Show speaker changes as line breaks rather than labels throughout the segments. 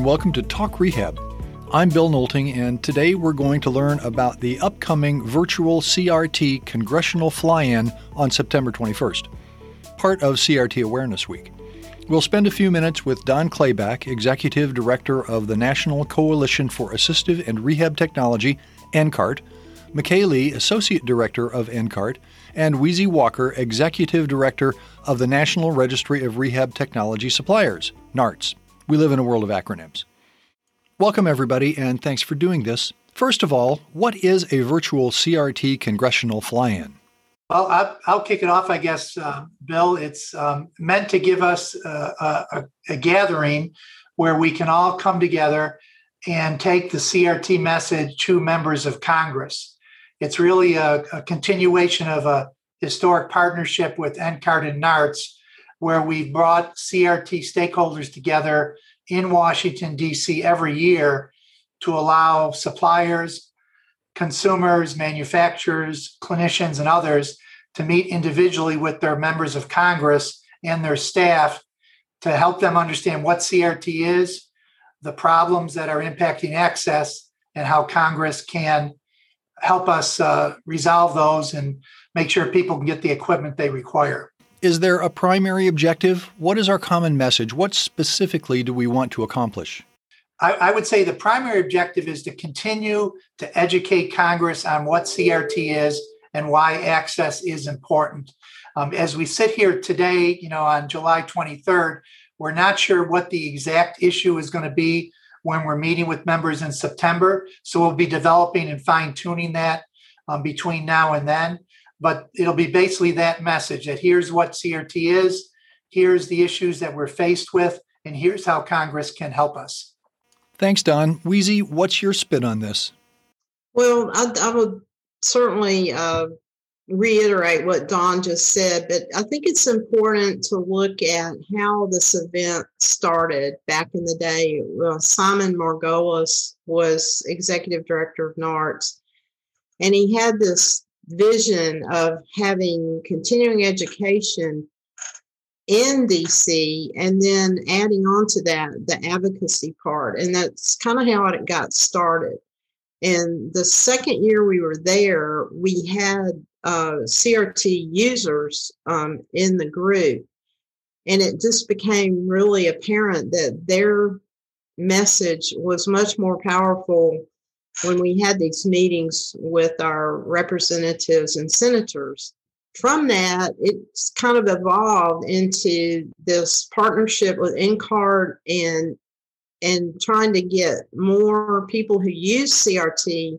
And welcome to Talk Rehab. I'm Bill Nolting, and today we're going to learn about the upcoming virtual CRT Congressional Fly In on September 21st, part of CRT Awareness Week. We'll spend a few minutes with Don Clayback, Executive Director of the National Coalition for Assistive and Rehab Technology, NCART, McKay Lee, Associate Director of NCART, and Weezy Walker, Executive Director of the National Registry of Rehab Technology Suppliers, NARTS. We live in a world of acronyms. Welcome, everybody, and thanks for doing this. First of all, what is a virtual CRT congressional fly in?
Well, I'll kick it off, I guess, uh, Bill. It's um, meant to give us uh, a, a, gathering where we can all come together and take the CRT message to members of Congress. It's really a, a continuation of a historic partnership with NCART and NARTS where we've brought CRT stakeholders together in Washington, D.C. every year to allow suppliers, consumers, manufacturers, clinicians, and others to meet individually with their members of Congress and their staff to help them understand what CRT is, the problems that are impacting access, and how Congress can help us uh, resolve those and make sure people can get the equipment they require.
Is there a primary objective? What is our common message? What specifically do we want to accomplish?
I, I, would say the primary objective is to continue to educate Congress on what CRT is and why access is important. Um, as we sit here today, you know, on July 23rd, we're not sure what the exact issue is going to be when we're meeting with members in September. So we'll be developing and fine tuning that um, between now and then but it'll be basically that message that here's what CRT is, here's the issues that we're faced with, and here's how Congress can help us.
Thanks, Don. Weezy, what's your spin on this?
Well, I, I would certainly uh, reiterate what Don just said, but I think it's important to look at how this event started back in the day. Uh, Simon Margolis was executive director of NARTS, and he had this vision of having continuing education in DC and then adding on to that the advocacy part. And that's kind of how it got started. And the second year we were there, we had uh, CRT users um, in the group. And it just became really apparent that their message was much more powerful when we had these meetings with our representatives and senators. From that, it's kind of evolved into this partnership with NCART and and trying to get more people who use CRT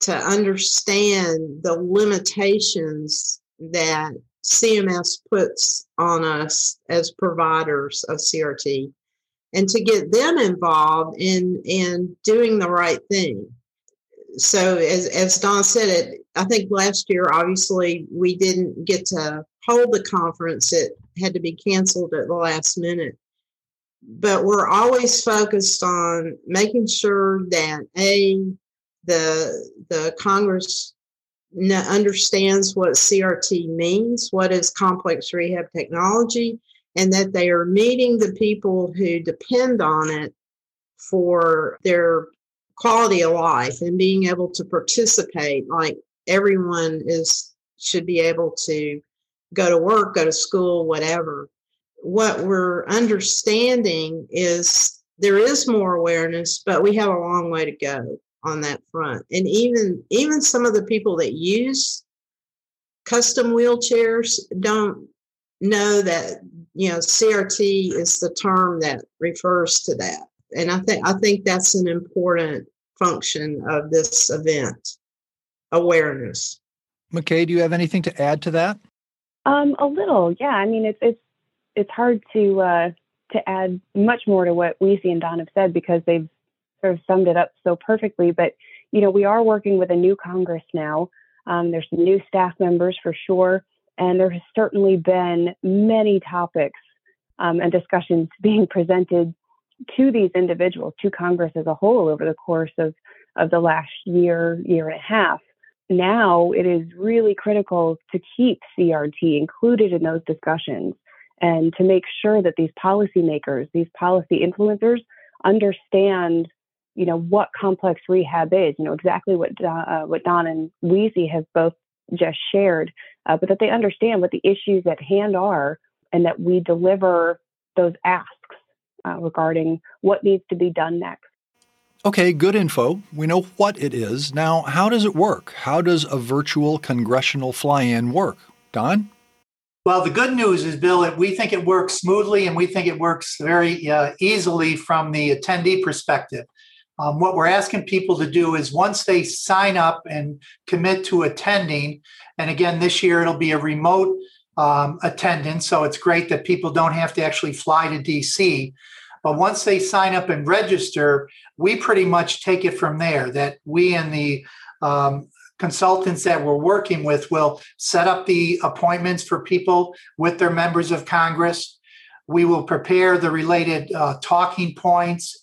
to understand the limitations that CMS puts on us as providers of CRT and to get them involved in in doing the right thing. So as, as don said it i think last year obviously we didn't get to hold the conference. It had to be canceled at the last minute. But we're always focused on making sure that a the the congress understands what crt means what is complex rehab technology and that they are meeting the people who depend on it for their quality of life and being able to participate like everyone is should be able to go to work go to school whatever. What we're understanding is there is more awareness but we have a long way to go on that front. And even even some of the people that use custom wheelchairs don't know that you know CRT is the term that refers to that, and I think I think that's an important function of this event awareness.
McKay, do you have anything to add to that?
Um, a little, yeah. I mean, it's it's it's hard to uh, to add much more to what Weezy and Don have said because they've sort of summed it up so perfectly. But you know, we are working with a new Congress now. Um, there's some new staff members for sure. And there has certainly been many topics um, and discussions being presented to these individuals, to Congress as a whole, over the course of, of the last year, year and a half. Now it is really critical to keep CRT included in those discussions and to make sure that these policymakers, these policy influencers, understand, you know, what complex rehab is, you know, exactly what, uh, what Don and Weezy have both just shared, uh, but that they understand what the issues at hand are and that we deliver those asks uh, regarding what needs to be done next.
Okay, good info. We know what it is. Now, how does it work? How does a virtual congressional fly in work? Don?
Well, the good news is, Bill, we think it works smoothly and we think it works very uh, easily from the attendee perspective. Um, what we're asking people to do is once they sign up and commit to attending, and again, this year it'll be a remote um, attendance, so it's great that people don't have to actually fly to DC. But once they sign up and register, we pretty much take it from there. That we and the um, consultants that we're working with will set up the appointments for people with their members of Congress. We will prepare the related uh, talking points.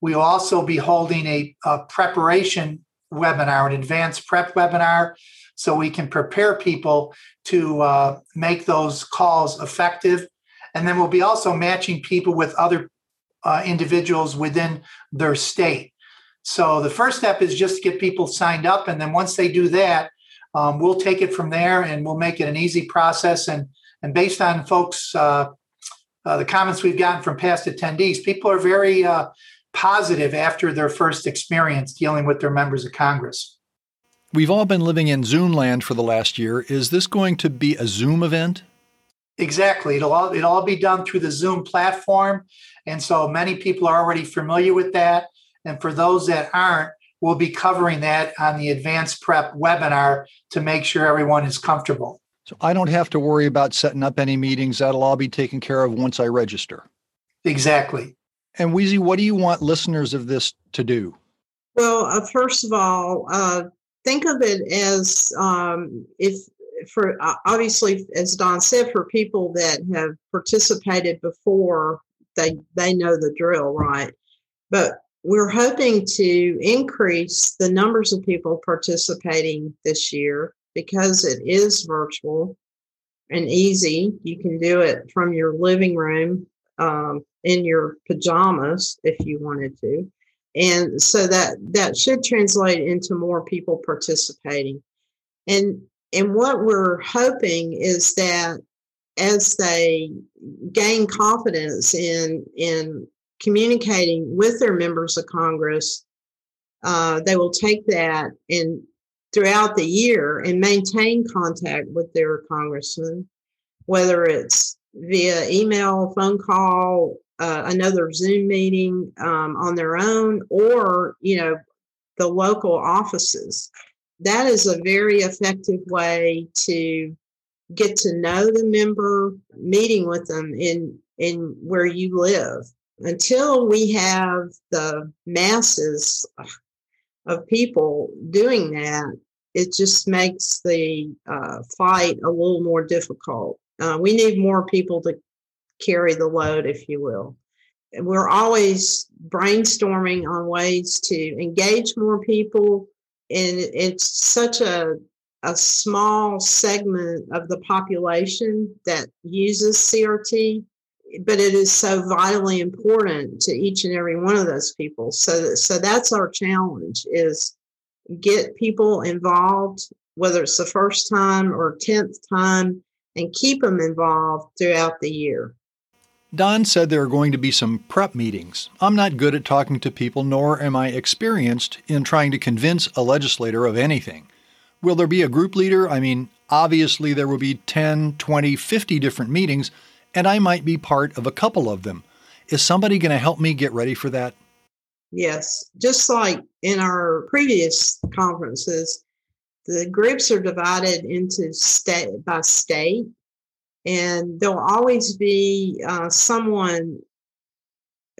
We will also be holding a, a preparation webinar, an advanced prep webinar, so we can prepare people to uh, make those calls effective. And then we'll be also matching people with other uh, individuals within their state. So the first step is just to get people signed up, and then once they do that, um, we'll take it from there, and we'll make it an easy process. And and based on folks, uh, uh, the comments we've gotten from past attendees, people are very uh, positive after their first experience dealing with their members of Congress.
We've all been living in Zoom land for the last year. Is this going to be a Zoom event?
Exactly. It'll all it'll all be done through the Zoom platform, and so many people are already familiar with that. And for those that aren't, we'll be covering that on the advanced prep webinar to make sure everyone is comfortable.
So I don't have to worry about setting up any meetings. That'll all be taken care of once I register.
Exactly.
And Weezy, what do you want listeners of this to do?
Well, uh, first of all, uh, think of it as um, if for uh, obviously, as Don said, for people that have participated before, they they know the drill, right? But we're hoping to increase the numbers of people participating this year because it is virtual and easy. You can do it from your living room um, in your pajamas if you wanted to. And so that that should translate into more people participating. And and what we're hoping is that as they gain confidence in in communicating with their members of Congress, uh, they will take that and throughout the year and maintain contact with their congressman, whether it's via email, phone call, uh, another Zoom meeting um, on their own, or you know the local offices. That is a very effective way to get to know the member, meeting with them in in where you live. Until we have the masses of people doing that, it just makes the uh, fight a little more difficult. Uh, we need more people to carry the load, if you will. And we're always brainstorming on ways to engage more people. And it's such a, a small segment of the population that uses CRT, but it is so vitally important to each and every one of those people. So, so that's our challenge is get people involved, whether it's the first time or 10th time, and keep them involved throughout the year.
Don said there are going to be some prep meetings. I'm not good at talking to people, nor am I experienced in trying to convince a legislator of anything. Will there be a group leader? I mean, obviously there will be 10, 20, 50 different meetings, and I might be part of a couple of them. Is somebody going to help me get ready for that?
Yes. Just like in our previous conferences, the groups are divided into state by state and there'll always be uh, someone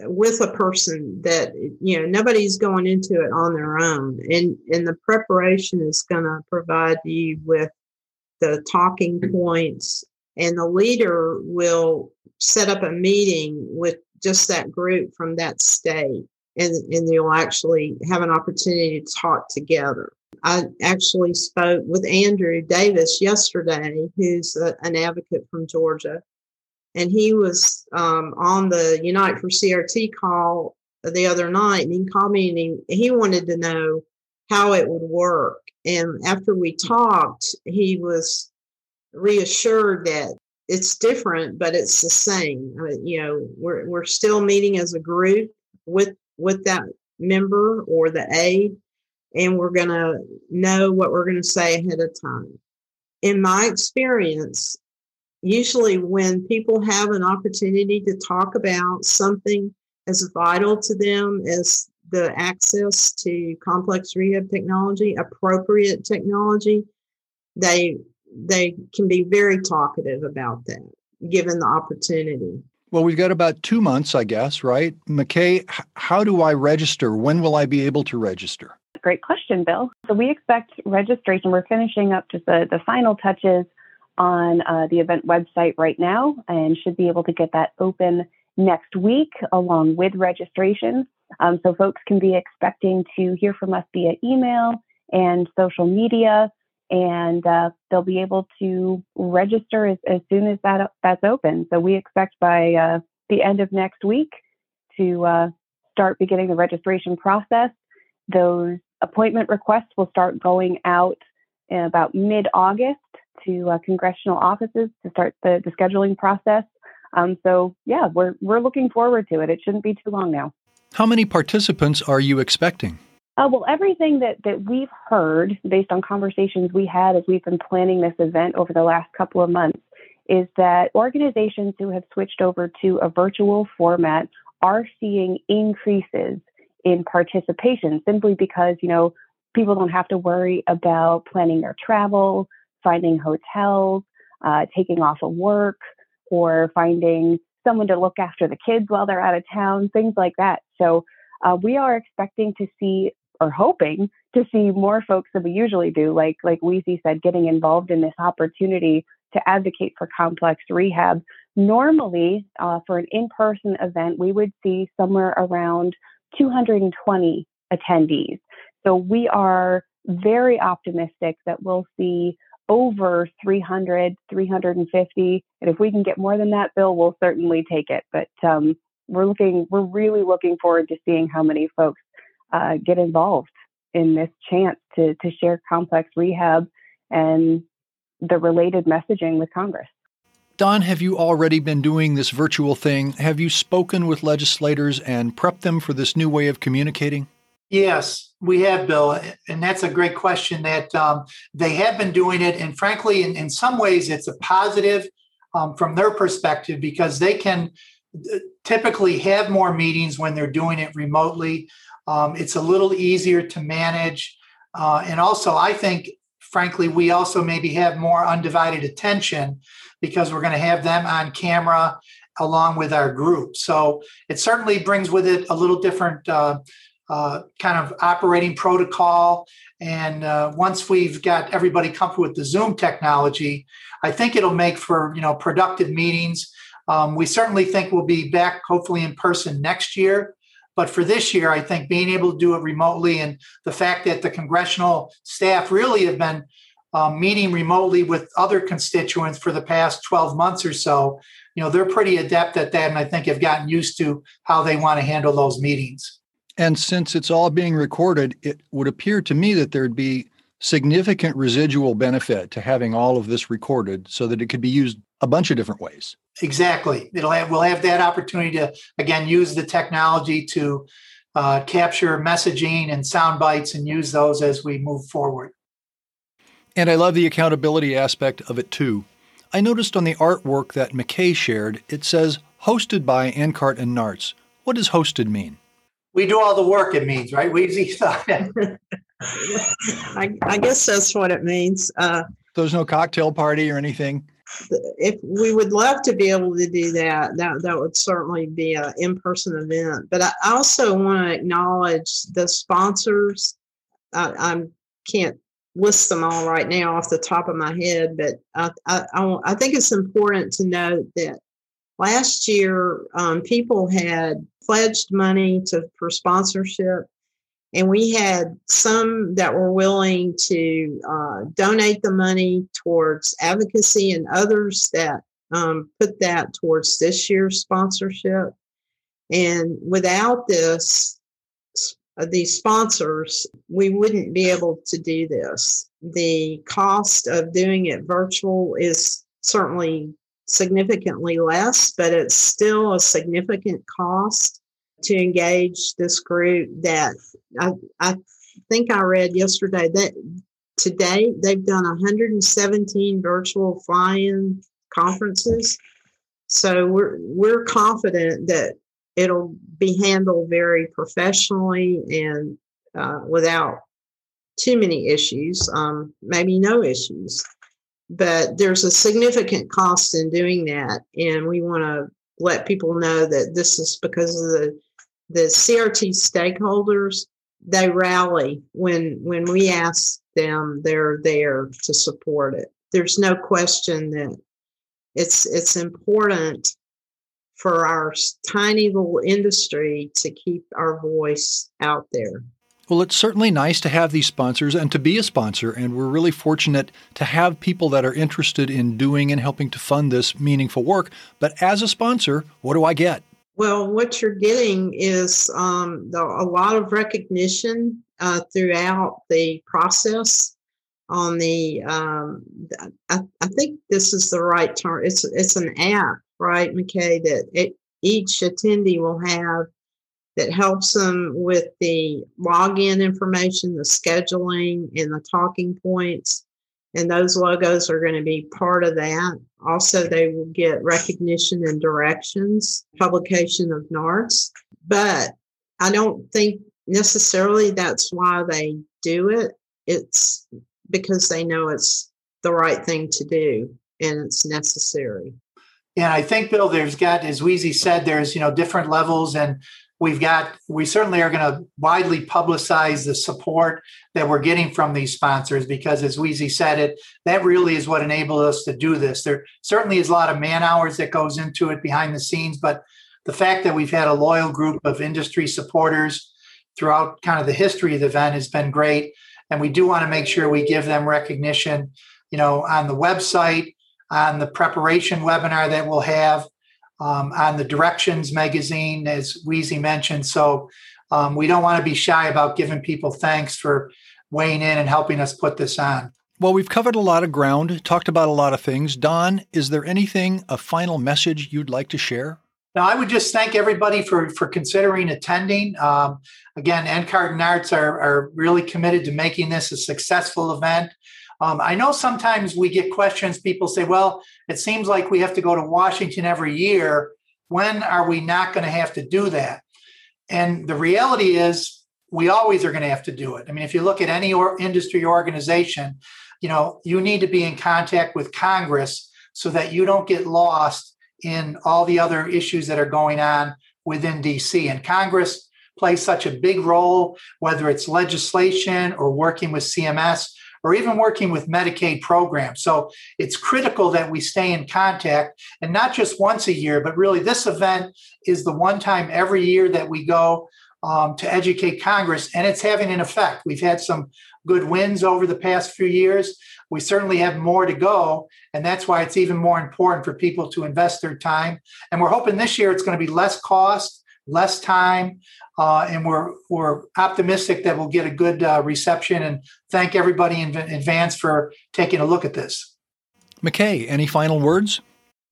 with a person that you know nobody's going into it on their own and and the preparation is going to provide you with the talking points and the leader will set up a meeting with just that group from that state and and they'll actually have an opportunity to talk together I actually spoke with Andrew Davis yesterday, who's a, an advocate from Georgia, and he was um, on the Unite for CRT call the other night and he called me and he, he wanted to know how it would work. And after we talked, he was reassured that it's different, but it's the same. I mean, you know, we're, we're still meeting as a group with, with that member or the aide, and we're going to know what we're going to say ahead of time. In my experience, usually when people have an opportunity to talk about something as vital to them as the access to complex rehab technology, appropriate technology, they they can be very talkative about that given the opportunity.
Well, we've got about two months, I guess, right? McKay, how do I register? When will I be able to register?
Great question, Bill. So we expect registration. We're finishing up just the, the final touches on uh, the event website right now and should be able to get that open next week along with registration. Um, so folks can be expecting to hear from us via email and social media, and uh, they'll be able to register as, as soon as that that's open. So we expect by uh, the end of next week to uh, start beginning the registration process. Those appointment requests will start going out in about mid-August to uh, congressional offices to start the, the scheduling process. Um, so yeah, we're we're looking forward to it. It shouldn't be too long now.
How many participants are you expecting?
Uh, well, everything that, that we've heard based on conversations we had as we've been planning this event over the last couple of months is that organizations who have switched over to a virtual format are seeing increases in participation simply because, you know, people don't have to worry about planning their travel, finding hotels, uh, taking off of work, or finding someone to look after the kids while they're out of town, things like that. So uh, we are expecting to see or hoping to see more folks than we usually do, like like Weezy said, getting involved in this opportunity to advocate for complex rehab. Normally, uh, for an in-person event, we would see somewhere around 220 attendees. So we are very optimistic that we'll see over 300, 350. And if we can get more than that, Bill, we'll certainly take it. But um, we're looking, we're really looking forward to seeing how many folks uh, get involved in this chance to, to share complex rehab and the related messaging with Congress.
Don, have you already been doing this virtual thing? Have you spoken with legislators and prepped them for this new way of communicating?
Yes, we have, Bill. And that's a great question that um, they have been doing it. And frankly, in, in some ways, it's a positive um, from their perspective because they can uh, typically have more meetings when they're doing it remotely. Um, it's a little easier to manage. Uh, and also, I think, frankly, we also maybe have more undivided attention because we're going to have them on camera along with our group. So it certainly brings with it a little different. Uh, uh, kind of operating protocol. And uh, once we've got everybody comfortable with the Zoom technology, I think it'll make for you know productive meetings. Um, we certainly think we'll be back hopefully in person next year. But for this year, I think being able to do it remotely and the fact that the congressional staff really have been um, meeting remotely with other constituents for the past 12 months or so, you know, they're pretty adept at that. And I think have gotten used to how they want to handle those meetings.
And since it's all being recorded, it would appear to me that there'd be significant residual benefit to having all of this recorded so that it could be used a bunch of different ways.
Exactly. It'll have, we'll have that opportunity to, again, use the technology to uh, capture messaging and sound bites and use those as we move forward.
And I love the accountability aspect of it too. I noticed on the artwork that McKay shared, it says hosted by NCART and NARTS. What does hosted mean?
we do all the work it means, right? Weezy?
I, I guess that's what it means. Uh,
There's no cocktail party or anything.
If we would love to be able to do that, that that would certainly be an in-person event. But I also want to acknowledge the sponsors. I, I can't list them all right now off the top of my head, but I, I, I think it's important to note that last year um, people had pledged money to for sponsorship, and we had some that were willing to uh, donate the money towards advocacy, and others that um, put that towards this year's sponsorship. And without this, uh, these sponsors, we wouldn't be able to do this. The cost of doing it virtual is certainly significantly less, but it's still a significant cost to engage this group that I, I think I read yesterday that today they've done 117 virtual fly-in conferences. So we're we're confident that it'll be handled very professionally and uh, without too many issues, um, maybe no issues. But there's a significant cost in doing that, and we want to let people know that this is because of the the CRT stakeholders. They rally when when we ask them; they're there to support it. There's no question that it's it's important for our tiny little industry to keep our voice out there.
Well, it's certainly nice to have these sponsors and to be a sponsor, and we're really fortunate to have people that are interested in doing and helping to fund this meaningful work. But as a sponsor, what do I get?
Well, what you're getting is um, the, a lot of recognition uh, throughout the process. On the, um, I, I, think this is the right term. It's it's an app, right, McKay? That it, each attendee will have that helps them with the login information, the scheduling, and the talking points. And those logos are going to be part of that. Also, they will get recognition and directions, publication of NARTS. But I don't think necessarily that's why they do it. It's because they know it's the right thing to do and it's necessary.
And I think, Bill, there's got, as Weezy said, there's, you know, different levels and we've got we certainly are going to widely publicize the support that we're getting from these sponsors because as Weezy said it that really is what enabled us to do this. There certainly is a lot of man hours that goes into it behind the scenes but the fact that we've had a loyal group of industry supporters throughout kind of the history of the event has been great and we do want to make sure we give them recognition you know on the website on the preparation webinar that we'll have um, on the Directions magazine, as Weezy mentioned. So um, we don't want to be shy about giving people thanks for weighing in and helping us put this on.
Well, we've covered a lot of ground, talked about a lot of things. Don, is there anything, a final message you'd like to share?
Now, I would just thank everybody for for considering attending. Um, again, NCART and NARTS are, are really committed to making this a successful event. Um, I know sometimes we get questions. People say, well, it seems like we have to go to Washington every year. When are we not going to have to do that? And the reality is, we always are going to have to do it. I mean, if you look at any or industry organization, you know, you need to be in contact with Congress so that you don't get lost in all the other issues that are going on within DC. And Congress plays such a big role, whether it's legislation or working with CMS or even working with Medicaid programs. So it's critical that we stay in contact and not just once a year, but really this event is the one time every year that we go um, to educate Congress, and it's having an effect. We've had some good wins over the past few years. We certainly have more to go, and that's why it's even more important for people to invest their time. And we're hoping this year it's going to be less cost, less time, uh, and we're we're optimistic that we'll get a good uh, reception. And thank everybody in advance for taking a look at this.
McKay, any final words?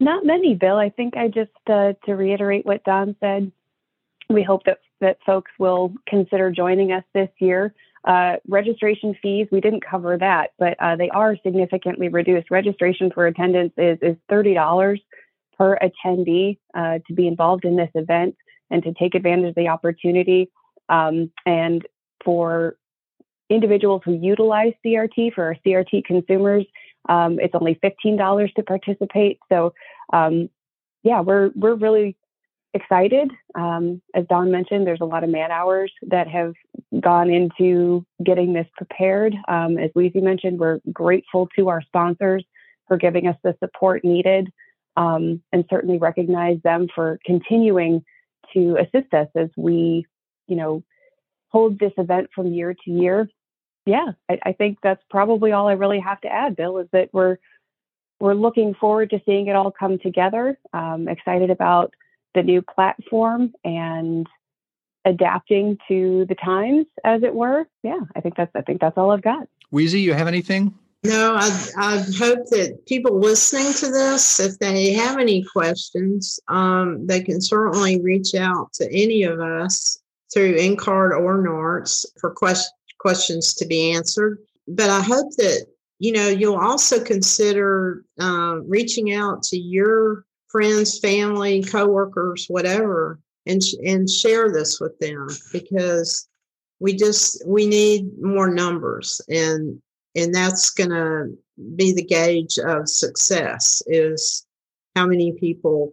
Not many, Bill. I think I just uh, to reiterate what Don said. We hope that that folks will consider joining us this year. Uh, registration fees, we didn't cover that, but uh, they are significantly reduced. Registration for attendance is, is $30 per attendee uh, to be involved in this event and to take advantage of the opportunity. Um, and for individuals who utilize CRT, for our CRT consumers, um, it's only $15 to participate. So, um, yeah, we're we're really excited. Um, as Don mentioned, there's a lot of man hours that have gone into getting this prepared. Um, as Weezy mentioned, we're grateful to our sponsors for giving us the support needed, um, and certainly recognize them for continuing to assist us as we, you know, hold this event from year to year. Yeah, I, I think that's probably all I really have to add, Bill, is that we're we're looking forward to seeing it all come together. Um, excited about the new platform and adapting to the times, as it were. Yeah, I think that's I think that's all I've got.
Weezy, you have anything?
No, I, I hope that people listening to this, if they have any questions, um, they can certainly reach out to any of us through NCART or NARTS for quest- questions to be answered. But I hope that you know you'll also consider uh, reaching out to your friends, family, coworkers, whatever, and and share this with them because we just we need more numbers and and that's going to be the gauge of success is how many people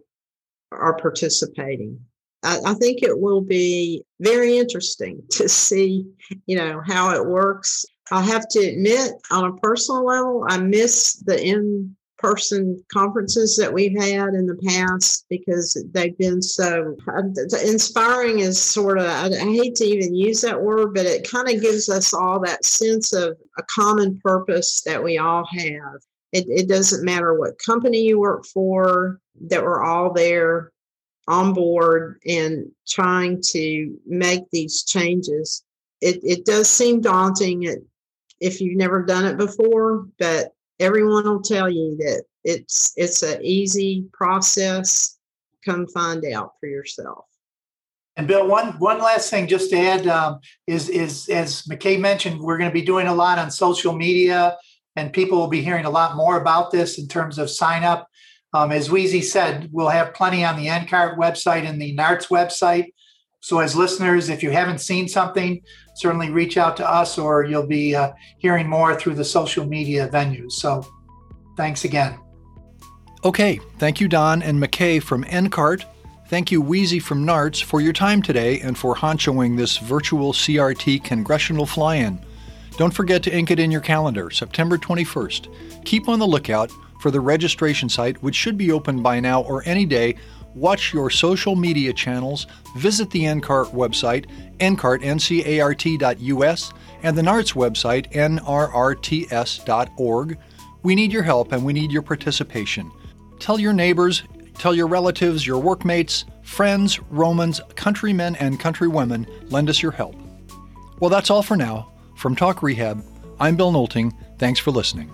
are participating. I, I, think it will be very interesting to see you know how it works. I have to admit on a personal level i miss the in person conferences that we've had in the past because they've been so uh, inspiring is sort of I, hate to even use that word but it kind of gives us all that sense of a common purpose that we all have. It, it doesn't matter what company you work for that we're all there on board and trying to make these changes. It, it does seem daunting if you've never done it before but everyone will tell you that it's it's an easy process. Come find out for yourself.
And Bill, one one last thing just to add um, is is as McKay mentioned, we're going to be doing a lot on social media, and people will be hearing a lot more about this in terms of sign up. Um, as Weezy said, we'll have plenty on the NCART website and the NARTS website. So, as listeners, if you haven't seen something, certainly reach out to us or you'll be uh, hearing more through the social media venues. So, thanks again.
Okay, thank you, Don and McKay from NCART. Thank you, Weezy from NARTS, for your time today and for honchoing this virtual CRT congressional fly in. Don't forget to ink it in your calendar, September 21st. Keep on the lookout for the registration site, which should be open by now or any day watch your social media channels, visit the NCART website, ncart, N-C-A-R-T.us, and the NARTS website, nrrts.org. We need your help and we need your participation. Tell your neighbors, tell your relatives, your workmates, friends, Romans, countrymen, and countrywomen, lend us your help. Well, that's all for now. From Talk Rehab, I'm Bill Nolting. Thanks for listening.